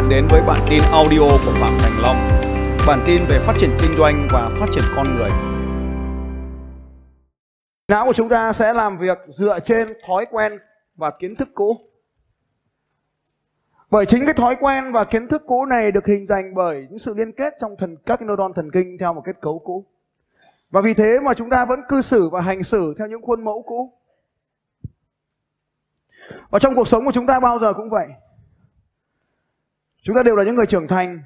Bạn đến với bản tin audio của Phạm Thành Long. Bản tin về phát triển kinh doanh và phát triển con người. Não của chúng ta sẽ làm việc dựa trên thói quen và kiến thức cũ. Bởi chính cái thói quen và kiến thức cũ này được hình thành bởi những sự liên kết trong thần, các neuron thần kinh theo một kết cấu cũ. Và vì thế mà chúng ta vẫn cư xử và hành xử theo những khuôn mẫu cũ. Và trong cuộc sống của chúng ta bao giờ cũng vậy. Chúng ta đều là những người trưởng thành.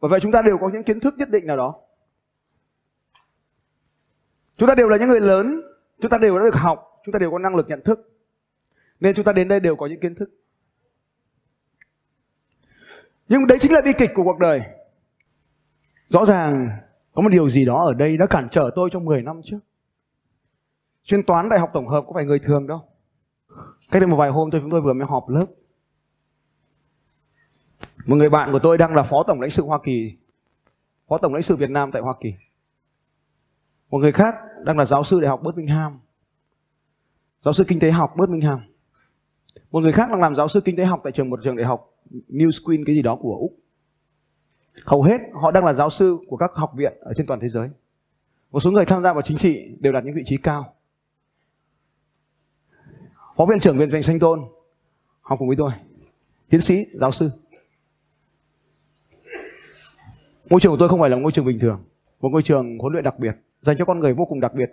Bởi vậy chúng ta đều có những kiến thức nhất định nào đó. Chúng ta đều là những người lớn, chúng ta đều đã được học, chúng ta đều có năng lực nhận thức. Nên chúng ta đến đây đều có những kiến thức. Nhưng đấy chính là bi kịch của cuộc đời. Rõ ràng có một điều gì đó ở đây đã cản trở tôi trong 10 năm trước. Chuyên toán đại học tổng hợp có phải người thường đâu. Cách đây một vài hôm tôi chúng tôi vừa mới họp lớp. Một người bạn của tôi đang là phó tổng lãnh sự Hoa Kỳ, phó tổng lãnh sự Việt Nam tại Hoa Kỳ. Một người khác đang là giáo sư đại học Birmingham, giáo sư kinh tế học Birmingham. Một người khác đang làm giáo sư kinh tế học tại trường một trường đại học New Queen cái gì đó của Úc. Hầu hết họ đang là giáo sư của các học viện ở trên toàn thế giới. Một số người tham gia vào chính trị đều đạt những vị trí cao. Phó viện trưởng viện Vành Sanh Tôn học cùng với tôi. Tiến sĩ, giáo sư. Ngôi trường của tôi không phải là ngôi trường bình thường, một ngôi trường huấn luyện đặc biệt dành cho con người vô cùng đặc biệt.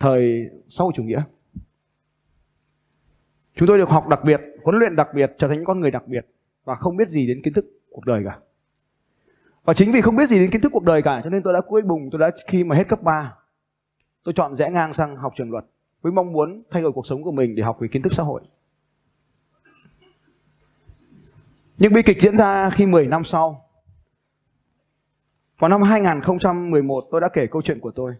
Thời sau chủ nghĩa. Chúng tôi được học đặc biệt, huấn luyện đặc biệt, trở thành những con người đặc biệt và không biết gì đến kiến thức cuộc đời cả. Và chính vì không biết gì đến kiến thức cuộc đời cả cho nên tôi đã cuối bùng, tôi đã khi mà hết cấp 3 tôi chọn rẽ ngang sang học trường luật với mong muốn thay đổi cuộc sống của mình để học về kiến thức xã hội. Nhưng bi kịch diễn ra khi 10 năm sau. Vào năm 2011 tôi đã kể câu chuyện của tôi.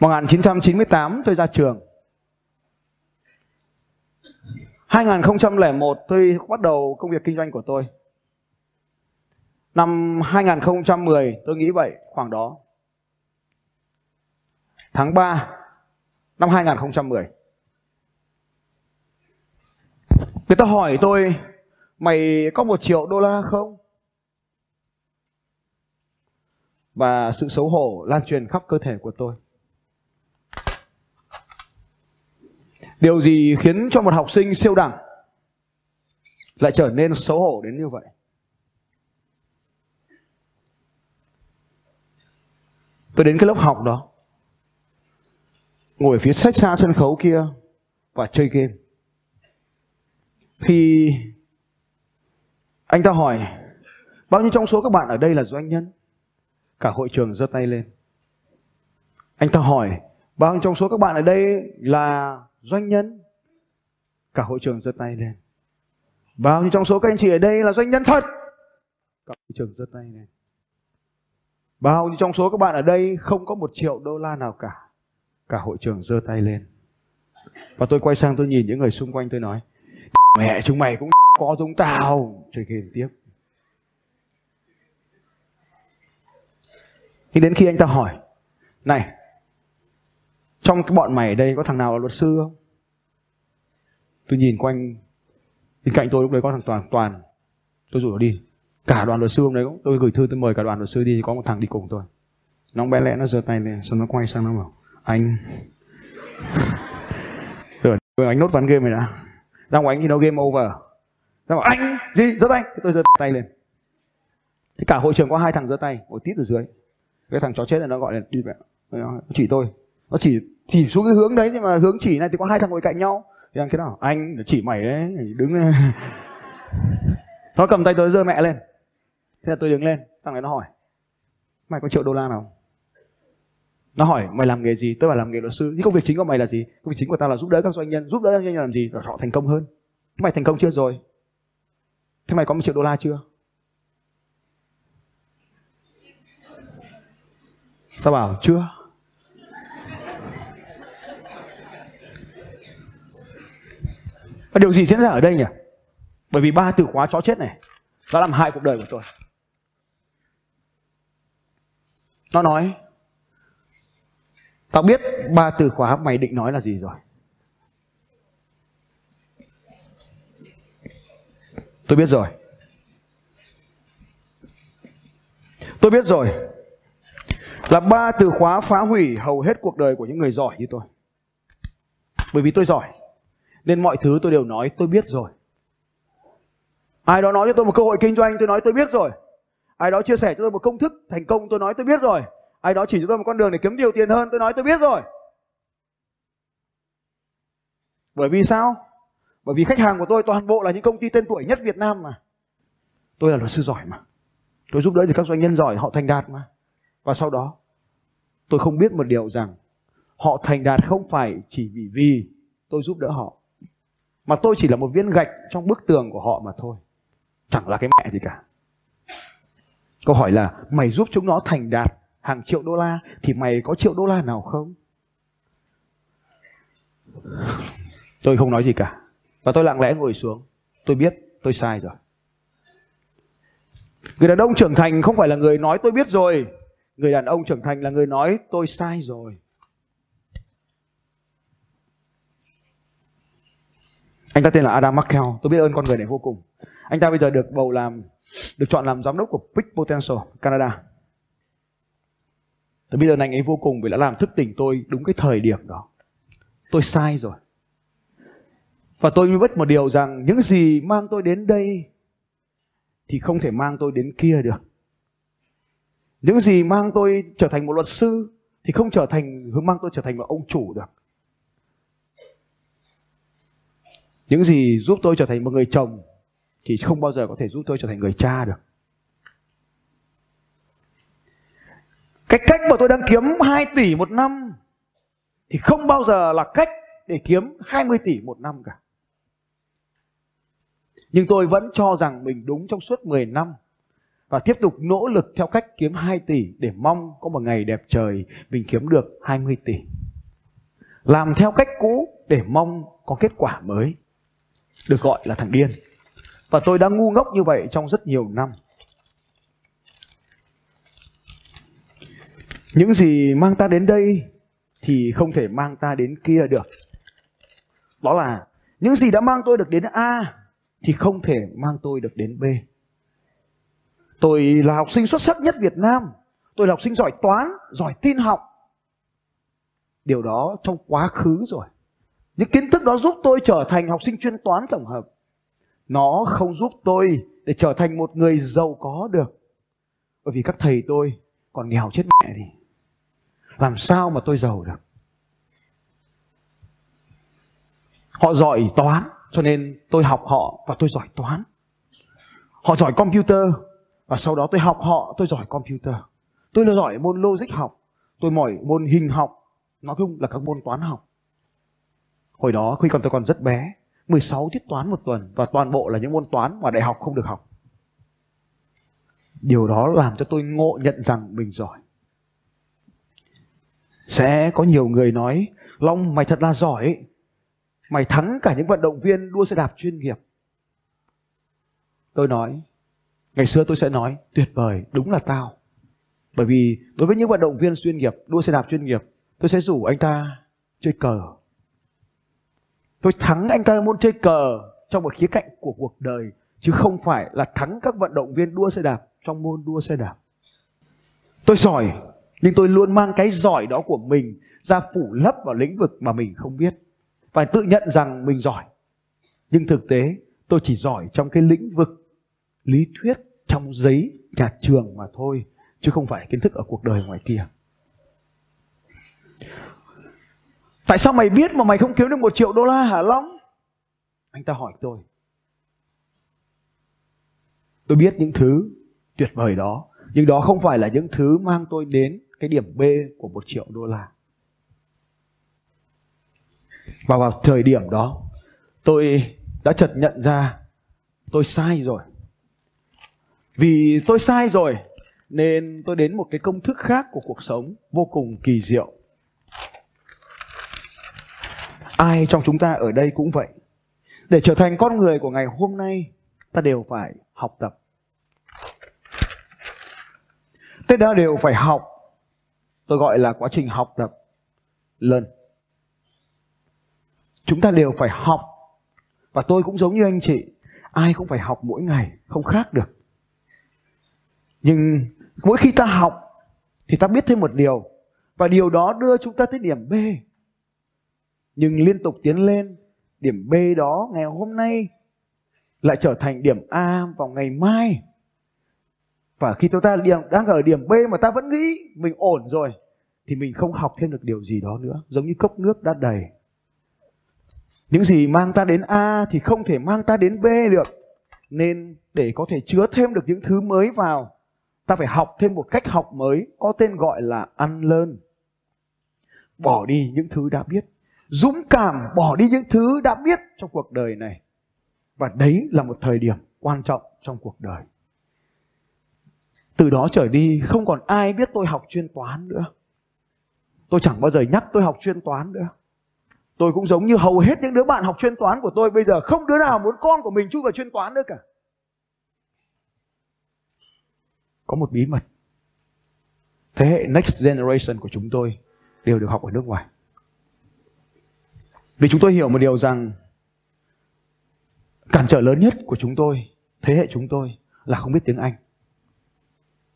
Một 1998 tôi ra trường. 2001 tôi bắt đầu công việc kinh doanh của tôi. Năm 2010 tôi nghĩ vậy, khoảng đó. Tháng 3 năm 2010. Người ta hỏi tôi mày có một triệu đô la không? Và sự xấu hổ lan truyền khắp cơ thể của tôi. Điều gì khiến cho một học sinh siêu đẳng lại trở nên xấu hổ đến như vậy? Tôi đến cái lớp học đó, Ngồi phía sách xa sân khấu kia Và chơi game Khi anh ta hỏi, Bao nhiêu trong số các bạn ở đây là doanh nhân? Cả hội trường giơ tay lên. Anh ta hỏi, Bao nhiêu trong số các bạn ở đây là doanh nhân? Cả hội trường giơ tay lên. Bao nhiêu trong số các anh chị ở đây là doanh nhân thật? Cả hội trường giơ tay lên. Bao nhiêu trong số các bạn ở đây không có một triệu đô la nào cả. Cả hội trường giơ tay lên. Và tôi quay sang tôi nhìn những người xung quanh tôi nói, Mẹ chúng mày cũng có giống tao. Chơi game tiếp. Thì đến khi anh ta hỏi, Này, Trong cái bọn mày ở đây có thằng nào là luật sư không? Tôi nhìn quanh, Bên cạnh tôi lúc đấy có thằng Toàn Toàn Tôi rủ nó đi cả đoàn luật sư hôm đấy cũng, tôi gửi thư tôi mời cả đoàn luật sư đi, có một thằng đi cùng tôi nó bé lẽ nó giơ tay lên, xong nó quay sang nó bảo, anh rồi anh nốt ván game này đã ra ngoài anh thì nó game over à? Ra bảo, anh, gì? Giơ tay. Tôi giơ tay lên. Thì cả hội trường có hai thằng giơ tay, ngồi tít ở dưới. Cái thằng chó chết này nó gọi là đi mẹ nó chỉ tôi. Nó chỉ chỉ xuống cái hướng đấy nhưng mà hướng chỉ này thì có hai thằng ngồi cạnh nhau. Thì thằng kia nào anh chỉ mày đấy đứng nó cầm tay tôi giơ mẹ lên. Thế là tôi đứng lên, thằng này nó hỏi, mày có triệu đô la nào? Nó hỏi, mày làm nghề gì? Tôi bảo, làm nghề luật sư. Nhưng công việc chính của mày là gì? Công việc chính của tao là giúp đỡ các doanh nhân, giúp đỡ các doanh nhân làm gì? Để họ thành công hơn. Mày thành công chưa rồi? Thế mày có một triệu đô la chưa? Tao bảo, chưa. Và điều gì diễn ra ở đây nhỉ? Bởi vì ba từ khóa chó chết này, nó làm hại cuộc đời của tôi. Nó nói, Tao biết ba từ khóa mày định nói là gì rồi. Tôi biết rồi. Tôi biết rồi. Là ba từ khóa phá hủy hầu hết cuộc đời của những người giỏi như tôi. Bởi vì tôi giỏi. Nên mọi thứ tôi đều nói tôi biết rồi. Ai đó nói cho tôi một cơ hội kinh doanh, tôi nói tôi biết rồi. Ai đó chia sẻ cho tôi một công thức thành công, tôi nói tôi biết rồi. Ai đó chỉ cho tôi một con đường để kiếm nhiều tiền hơn, tôi nói tôi biết rồi. Bởi vì sao? Bởi vì khách hàng của tôi toàn bộ là những công ty tên tuổi nhất Việt Nam mà. Tôi là luật sư giỏi mà. Tôi giúp đỡ thì các doanh nhân giỏi, họ thành đạt mà. Và sau đó, tôi không biết một điều rằng họ thành đạt không phải chỉ vì vì tôi giúp đỡ họ, mà tôi chỉ là một viên gạch trong bức tường của họ mà thôi chẳng là cái mẹ gì cả câu hỏi là, mày giúp chúng nó thành đạt hàng triệu đô la thì mày có triệu đô la nào không tôi không nói gì cả và tôi lặng lẽ ngồi xuống. Tôi biết tôi sai rồi. Người đàn ông trưởng thành không phải là người nói tôi biết rồi. Người đàn ông trưởng thành là người nói tôi sai rồi. Anh ta tên là Adam Markel. tôi biết ơn con người này vô cùng. Anh ta bây giờ được bầu làm, được chọn làm giám đốc của Big Potential, Canada. Tôi biết ơn anh ấy vô cùng vì đã làm thức tỉnh tôi đúng cái thời điểm đó. Tôi sai rồi và tôi mới biết một điều rằng, những gì mang tôi đến đây thì không thể mang tôi đến kia được. Những gì mang tôi trở thành một luật sư thì không trở thành mang tôi trở thành một ông chủ được. Những gì giúp tôi trở thành một người chồng thì không bao giờ có thể giúp tôi trở thành người cha được. Cái cách mà tôi đang kiếm 2 tỷ một năm thì không bao giờ là cách để kiếm 20 tỷ một năm cả. Nhưng tôi vẫn cho rằng mình đúng trong suốt 10 năm và tiếp tục nỗ lực theo cách kiếm 2 tỷ để mong có một ngày đẹp trời mình kiếm được 20 tỷ. Làm theo cách cũ để mong có kết quả mới. Được gọi là thằng điên. Và tôi đã ngu ngốc như vậy trong rất nhiều năm. Những gì mang ta đến đây thì không thể mang ta đến kia được. Đó là, những gì đã mang tôi được đến A thì không thể mang tôi được đến B. Tôi là học sinh xuất sắc nhất Việt Nam. Tôi là học sinh giỏi toán, giỏi tin học. Điều đó trong quá khứ rồi. Những kiến thức đó giúp tôi trở thành học sinh chuyên toán tổng hợp. Nó không giúp tôi để trở thành một người giàu có được. Bởi vì các thầy tôi còn nghèo chết mẹ đi. Làm sao mà tôi giàu được? Họ giỏi toán, cho nên tôi học họ và tôi giỏi toán. Họ giỏi computer, và sau đó tôi học họ tôi giỏi computer. Tôi là giỏi môn logic học. Tôi mỏi môn hình học. Nói chung là các môn toán học. Hồi đó khi còn tôi còn rất bé 16 tiết toán một tuần và toàn bộ là những môn toán mà đại học không được học. Điều đó làm cho tôi ngộ nhận rằng mình giỏi. Sẽ có nhiều người nói long mày thật là giỏi mày thắng cả những vận động viên đua xe đạp chuyên nghiệp tôi nói Ngày xưa tôi sẽ nói tuyệt vời, đúng là tao. Bởi vì đối với những vận động viên chuyên nghiệp, đua xe đạp chuyên nghiệp, tôi sẽ rủ anh ta chơi cờ. Tôi thắng anh ta môn chơi cờ trong một khía cạnh của cuộc đời, chứ không phải là thắng các vận động viên đua xe đạp trong môn đua xe đạp. Tôi giỏi, nhưng tôi luôn mang cái giỏi đó của mình ra phủ lấp vào lĩnh vực mà mình không biết phải tự nhận rằng mình giỏi. Nhưng thực tế, tôi chỉ giỏi trong cái lĩnh vực lý thuyết trong giấy nhà trường mà thôi, chứ không phải kiến thức ở cuộc đời ngoài kia. Tại sao mày biết mà mày không kiếm được một triệu đô la hả long? Anh ta hỏi tôi. Tôi biết những thứ tuyệt vời đó, nhưng đó không phải là những thứ mang tôi đến cái điểm B của một triệu đô la và vào thời điểm đó tôi đã chợt nhận ra tôi sai rồi vì tôi sai rồi nên tôi đến một cái công thức khác của cuộc sống vô cùng kỳ diệu. Ai trong chúng ta ở đây cũng vậy. Để trở thành con người của ngày hôm nay, ta đều phải học tập. Ta đều phải học. Tôi gọi là quá trình học tập. learn. Chúng ta đều phải học và tôi cũng giống như anh chị, ai cũng phải học mỗi ngày, không khác được. Nhưng mỗi khi ta học thì ta biết thêm một điều và điều đó đưa chúng ta tới điểm B. Nhưng liên tục tiến lên, điểm B đó ngày hôm nay lại trở thành điểm A vào ngày mai. Và khi chúng ta đang ở điểm B mà ta vẫn nghĩ mình ổn rồi thì mình không học thêm được điều gì đó nữa, giống như cốc nước đã đầy. Những gì mang ta đến A thì không thể mang ta đến B được. Nên để có thể chứa thêm được những thứ mới vào, ta phải học thêm một cách học mới có tên gọi là ăn lơn. Bỏ đi những thứ đã biết. Dũng cảm bỏ đi những thứ đã biết trong cuộc đời này. Và đấy là một thời điểm quan trọng trong cuộc đời. Từ đó trở đi không còn ai biết tôi học chuyên toán nữa. Tôi chẳng bao giờ nhắc tôi học chuyên toán nữa. Tôi cũng giống như hầu hết những đứa bạn học chuyên toán của tôi bây giờ không đứa nào muốn con của mình chui vào chuyên toán nữa cả. Có một bí mật. Thế hệ next generation của chúng tôi đều được học ở nước ngoài. Vì chúng tôi hiểu một điều rằng cản trở lớn nhất của chúng tôi, thế hệ chúng tôi là không biết tiếng Anh.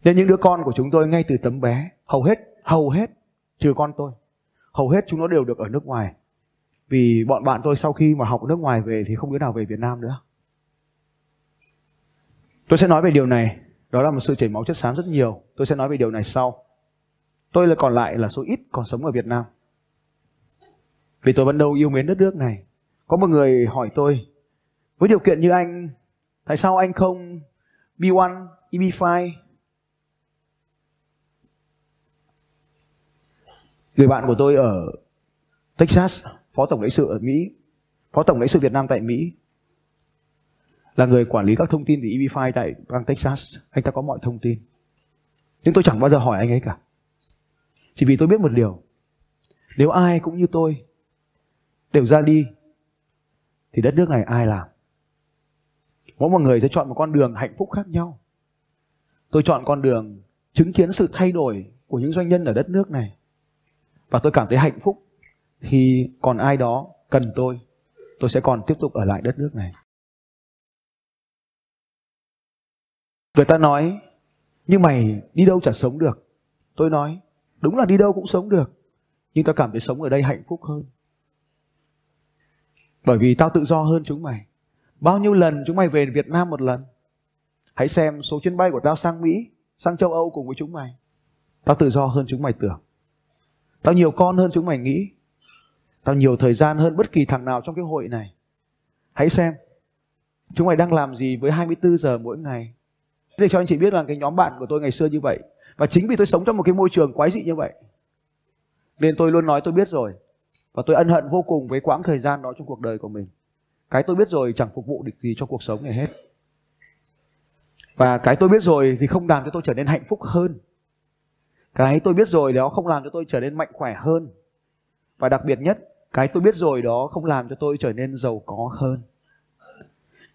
Nên những đứa con của chúng tôi ngay từ tấm bé, hầu hết, hầu hết, trừ con tôi, hầu hết chúng nó đều được ở nước ngoài. Vì bọn bạn tôi sau khi mà học nước ngoài về thì không đứa nào về Việt Nam nữa. Tôi sẽ nói về điều này, đó là một sự chảy máu chất xám rất nhiều. Tôi sẽ nói về điều này sau. Tôi là còn lại là số ít còn sống ở Việt Nam. Vì tôi vẫn đâu yêu mến đất nước này. Có một người hỏi tôi, với điều kiện như anh, tại sao anh không B1, EB5? Người bạn của tôi ở Texas, phó tổng lãnh sự ở Mỹ, phó tổng lãnh sự Việt Nam tại Mỹ, là người quản lý các thông tin về EB5 tại bang Texas. Anh ta có mọi thông tin. Nhưng tôi chẳng bao giờ hỏi anh ấy cả. Chỉ vì tôi biết một điều. Nếu ai cũng như tôi đều ra đi thì đất nước này ai làm? Mỗi một người sẽ chọn một con đường hạnh phúc khác nhau. Tôi chọn con đường chứng kiến sự thay đổi của những doanh nhân ở đất nước này. Và tôi cảm thấy hạnh phúc khi còn ai đó cần tôi, tôi sẽ còn tiếp tục ở lại đất nước này. Người ta nói, nhưng mày đi đâu chả sống được. Tôi nói, đúng là đi đâu cũng sống được. Nhưng tao cảm thấy sống ở đây hạnh phúc hơn. Bởi vì tao tự do hơn chúng mày. Bao nhiêu lần chúng mày về Việt Nam một lần? Hãy xem số chuyến bay của tao sang Mỹ, sang châu Âu cùng với chúng mày. Tao tự do hơn chúng mày tưởng. Tao nhiều con hơn chúng mày nghĩ. Tao nhiều thời gian hơn bất kỳ thằng nào trong cái hội này. Hãy xem. Chúng mày đang làm gì với 24 giờ mỗi ngày? Để cho anh chị biết là cái nhóm bạn của tôi ngày xưa như vậy. Và chính vì tôi sống trong một cái môi trường quái dị như vậy. Nên tôi luôn nói tôi biết rồi. Và tôi ân hận vô cùng với quãng thời gian đó trong cuộc đời của mình. Cái tôi biết rồi chẳng phục vụ được gì cho cuộc sống này hết. Và cái tôi biết rồi thì không làm cho tôi trở nên hạnh phúc hơn. Cái tôi biết rồi đó không làm cho tôi trở nên mạnh khỏe hơn. Và đặc biệt nhất, cái tôi biết rồi đó không làm cho tôi trở nên giàu có hơn.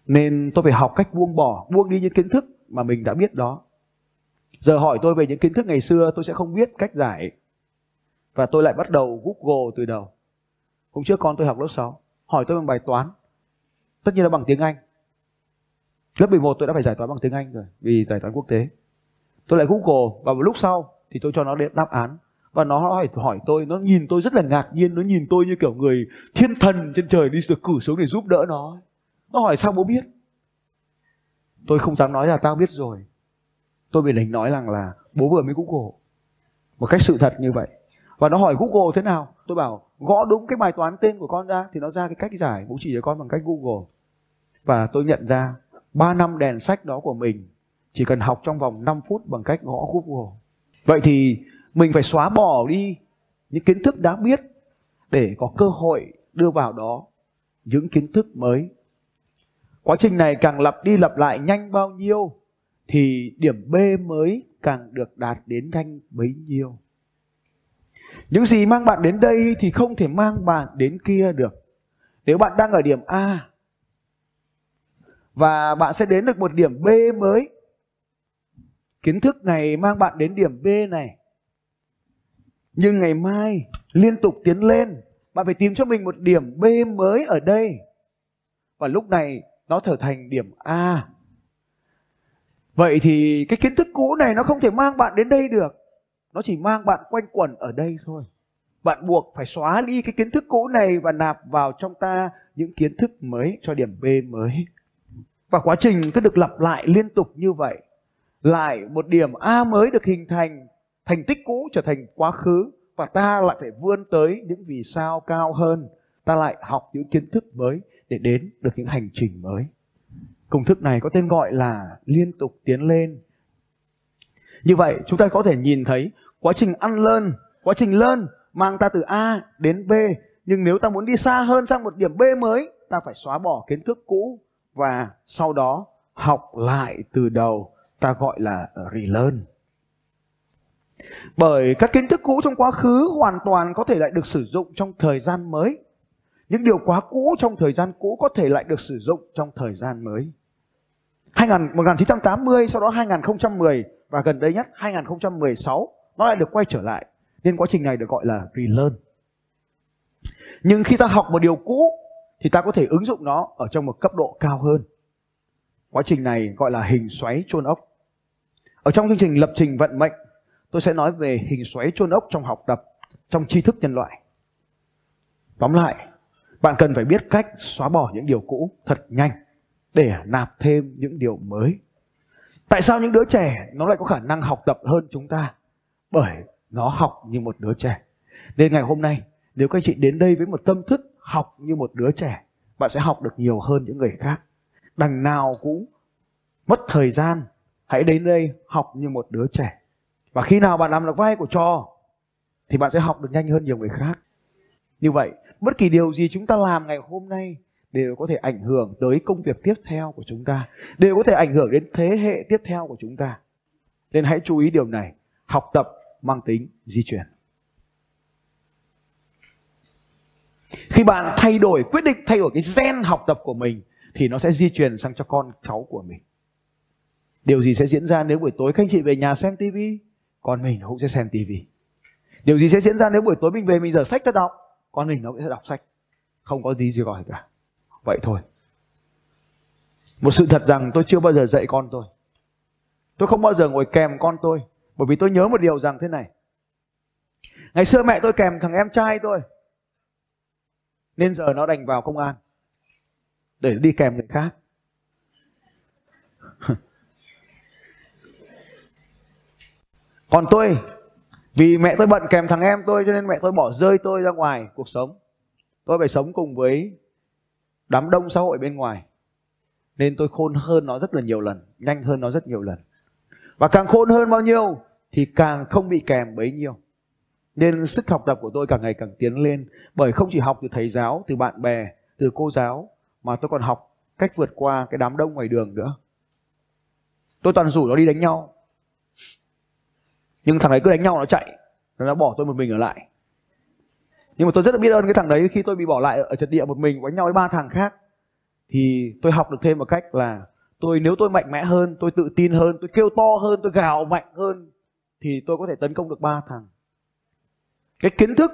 Nên tôi phải học cách buông bỏ, buông đi những kiến thức mà mình đã biết đó. Giờ hỏi tôi về những kiến thức ngày xưa tôi sẽ không biết cách giải. Và tôi lại bắt đầu Google từ đầu. Hôm trước con tôi học lớp 6, hỏi tôi bằng bài toán. Tất nhiên là bằng tiếng Anh. Lớp 11 tôi đã phải giải toán bằng tiếng Anh rồi, vì giải toán quốc tế. Tôi lại Google và một lúc sau thì tôi cho nó đáp án và nó hỏi hỏi tôi, nó nhìn tôi rất là ngạc nhiên, nó nhìn tôi như kiểu người thiên thần trên trời đi được cử xuống để giúp đỡ nó. Nó hỏi, sao bố biết? Tôi không dám nói là tao biết rồi. Tôi bị đánh nói rằng là bố vừa mới google. Một cách sự thật như vậy. Và nó hỏi, google thế nào? Tôi bảo, gõ đúng cái bài toán tên của con ra thì nó ra cái cách giải. Bố chỉ cho con bằng cách google. Và tôi nhận ra 3 năm đèn sách đó của mình chỉ cần học trong vòng 5 phút bằng cách gõ google. Vậy thì mình phải xóa bỏ đi những kiến thức đã biết để có cơ hội đưa vào đó những kiến thức mới. Quá trình này càng lặp đi lặp lại nhanh bao nhiêu thì điểm b mới càng được đạt đến nhanh bấy nhiêu. Những gì mang bạn đến đây thì không thể mang bạn đến kia được. Nếu bạn đang ở điểm a và bạn sẽ đến được một điểm b mới, kiến thức này mang bạn đến điểm b này nhưng ngày mai, liên tục tiến lên, bạn phải tìm cho mình một điểm B mới ở đây. Và lúc này, nó trở thành điểm A. Vậy thì cái kiến thức cũ này nó không thể mang bạn đến đây được. Nó chỉ mang bạn quanh quẩn ở đây thôi. Bạn buộc phải xóa đi cái kiến thức cũ này và nạp vào trong ta những kiến thức mới cho điểm B mới. Và quá trình cứ được lặp lại liên tục như vậy. Lại một điểm A mới được hình thành thành tích cũ trở thành quá khứ và ta lại phải vươn tới những vì sao cao hơn. Ta lại học những kiến thức mới để đến được những hành trình mới. Công thức này có tên gọi là liên tục tiến lên. Như vậy, chúng ta có thể nhìn thấy quá trình ăn lơn, quá trình lơn mang ta từ A đến B. Nhưng nếu ta muốn đi xa hơn sang một điểm B mới, ta phải xóa bỏ kiến thức cũ và sau đó học lại từ đầu. Ta gọi là relearn bởi các kiến thức cũ trong quá khứ hoàn toàn có thể lại được sử dụng trong thời gian mới. Những điều quá cũ trong thời gian cũ có thể lại được sử dụng trong thời gian mới. 2000, 1980 sau đó 2010 và gần đây nhất 2016 nó lại được quay trở lại. Nên quá trình này được gọi là relearn. Nhưng khi ta học một điều cũ thì ta có thể ứng dụng nó ở trong một cấp độ cao hơn. Quá trình này gọi là hình xoáy chôn ốc. Ở trong chương trình lập trình vận mệnh tôi sẽ nói về hình xoáy chôn ốc trong học tập, trong tri thức nhân loại. Tóm lại, bạn cần phải biết cách xóa bỏ những điều cũ thật nhanh để nạp thêm những điều mới. Tại sao những đứa trẻ nó lại có khả năng học tập hơn chúng ta? Bởi nó học như một đứa trẻ. Nên ngày hôm nay, nếu các anh chị đến đây với một tâm thức học như một đứa trẻ, bạn sẽ học được nhiều hơn những người khác. Đằng nào cũng mất thời gian, hãy đến đây học như một đứa trẻ và khi nào bạn làm được vai của trò, thì bạn sẽ học được nhanh hơn nhiều người khác. Như vậy, bất kỳ điều gì chúng ta làm ngày hôm nay đều có thể ảnh hưởng tới công việc tiếp theo của chúng ta, đều có thể ảnh hưởng đến thế hệ tiếp theo của chúng ta. Nên hãy chú ý điều này, học tập mang tính di chuyển. Khi bạn thay đổi, quyết định thay đổi cái gen học tập của mình, thì nó sẽ di truyền sang cho con cháu của mình. Điều gì sẽ diễn ra nếu buổi tối các anh chị về nhà xem tivi con mình cũng sẽ xem tivi điều gì sẽ diễn ra nếu buổi tối mình về mình dở sách ra đọc, con mình nó cũng sẽ đọc sách. Không có gì gì gọi cả. Vậy thôi. Một sự thật rằng tôi chưa bao giờ dạy con tôi. Tôi không bao giờ ngồi kèm con tôi, bởi vì tôi nhớ một điều rằng thế này. Ngày xưa mẹ tôi kèm thằng em trai tôi, nên giờ nó đành vào công an để đi kèm người khác. Còn tôi, vì mẹ tôi bận kèm thằng em tôi cho nên mẹ tôi bỏ rơi tôi ra ngoài cuộc sống. Tôi phải sống cùng với đám đông xã hội bên ngoài. Nên tôi khôn hơn nó rất là nhiều lần, nhanh hơn nó rất nhiều lần. Và càng khôn hơn bao nhiêu thì càng không bị kèm bấy nhiêu. Nên sức học tập của tôi càng ngày càng tiến lên, bởi không chỉ học từ thầy giáo, từ bạn bè, từ cô giáo, mà tôi còn học cách vượt qua cái đám đông ngoài đường nữa. Tôi toàn rủ nó đi đánh nhau nhưng thằng đấy cứ đánh nhau nó chạy. Nó bỏ tôi một mình ở lại. Nhưng mà tôi rất là biết ơn cái thằng đấy khi tôi bị bỏ lại ở trận địa một mình, đánh nhau với ba thằng khác. Thì tôi học được thêm một cách là tôi, nếu tôi mạnh mẽ hơn, tôi tự tin hơn, tôi kêu to hơn, tôi gào mạnh hơn, thì tôi có thể tấn công được ba thằng. Cái kiến thức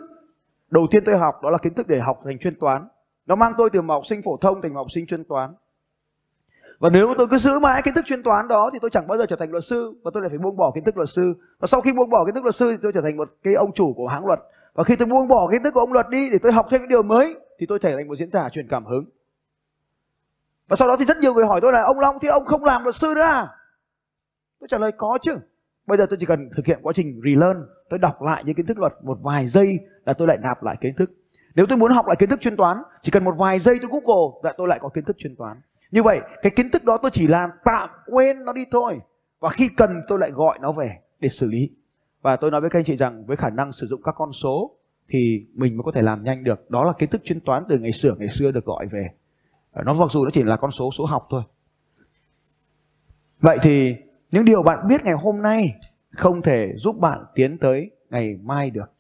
đầu tiên tôi học đó là kiến thức để học thành chuyên toán. Nó mang tôi từ một học sinh phổ thông thành một học sinh chuyên toán và nếu tôi cứ giữ mãi kiến thức chuyên toán đó thì tôi chẳng bao giờ trở thành luật sư, và tôi lại phải buông bỏ kiến thức luật sư. Và sau khi buông bỏ kiến thức luật sư thì tôi trở thành một cái ông chủ của hãng luật. Và khi tôi buông bỏ kiến thức của ông luật đi để tôi học thêm những điều mới thì tôi trở thành một diễn giả truyền cảm hứng. Và sau đó thì rất nhiều người hỏi tôi là, ông Long thì ông không làm luật sư nữa à? Tôi trả lời, có chứ. Bây giờ tôi chỉ cần thực hiện quá trình relearn, tôi đọc lại những kiến thức luật một vài giây là tôi lại nạp lại kiến thức. Nếu tôi muốn học lại kiến thức chuyên toán, chỉ cần một vài giây tôi google là tôi lại có kiến thức chuyên toán như vậy, cái kiến thức đó tôi chỉ làm tạm quên nó đi thôi. Và khi cần, tôi lại gọi nó về để xử lý. Và tôi nói với các anh chị rằng với khả năng sử dụng các con số thì mình mới có thể làm nhanh được. Đó là kiến thức chuyên toán từ ngày xưa ngày xưa được gọi về. Nó mặc dù nó chỉ là con số số học thôi. Vậy thì những điều bạn biết ngày hôm nay không thể giúp bạn tiến tới ngày mai được.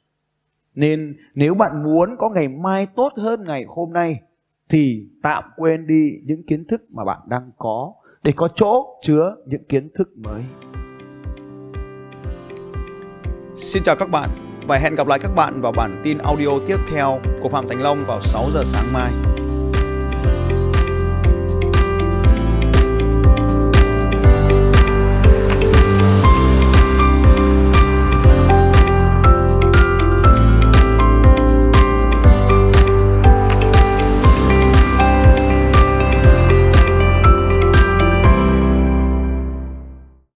Nên nếu bạn muốn có ngày mai tốt hơn ngày hôm nay thì tạm quên đi những kiến thức mà bạn đang có để có chỗ chứa những kiến thức mới. Xin chào các bạn Và hẹn gặp lại các bạn vào bản tin audio tiếp theo của Phạm Thành Long vào 6 giờ sáng mai.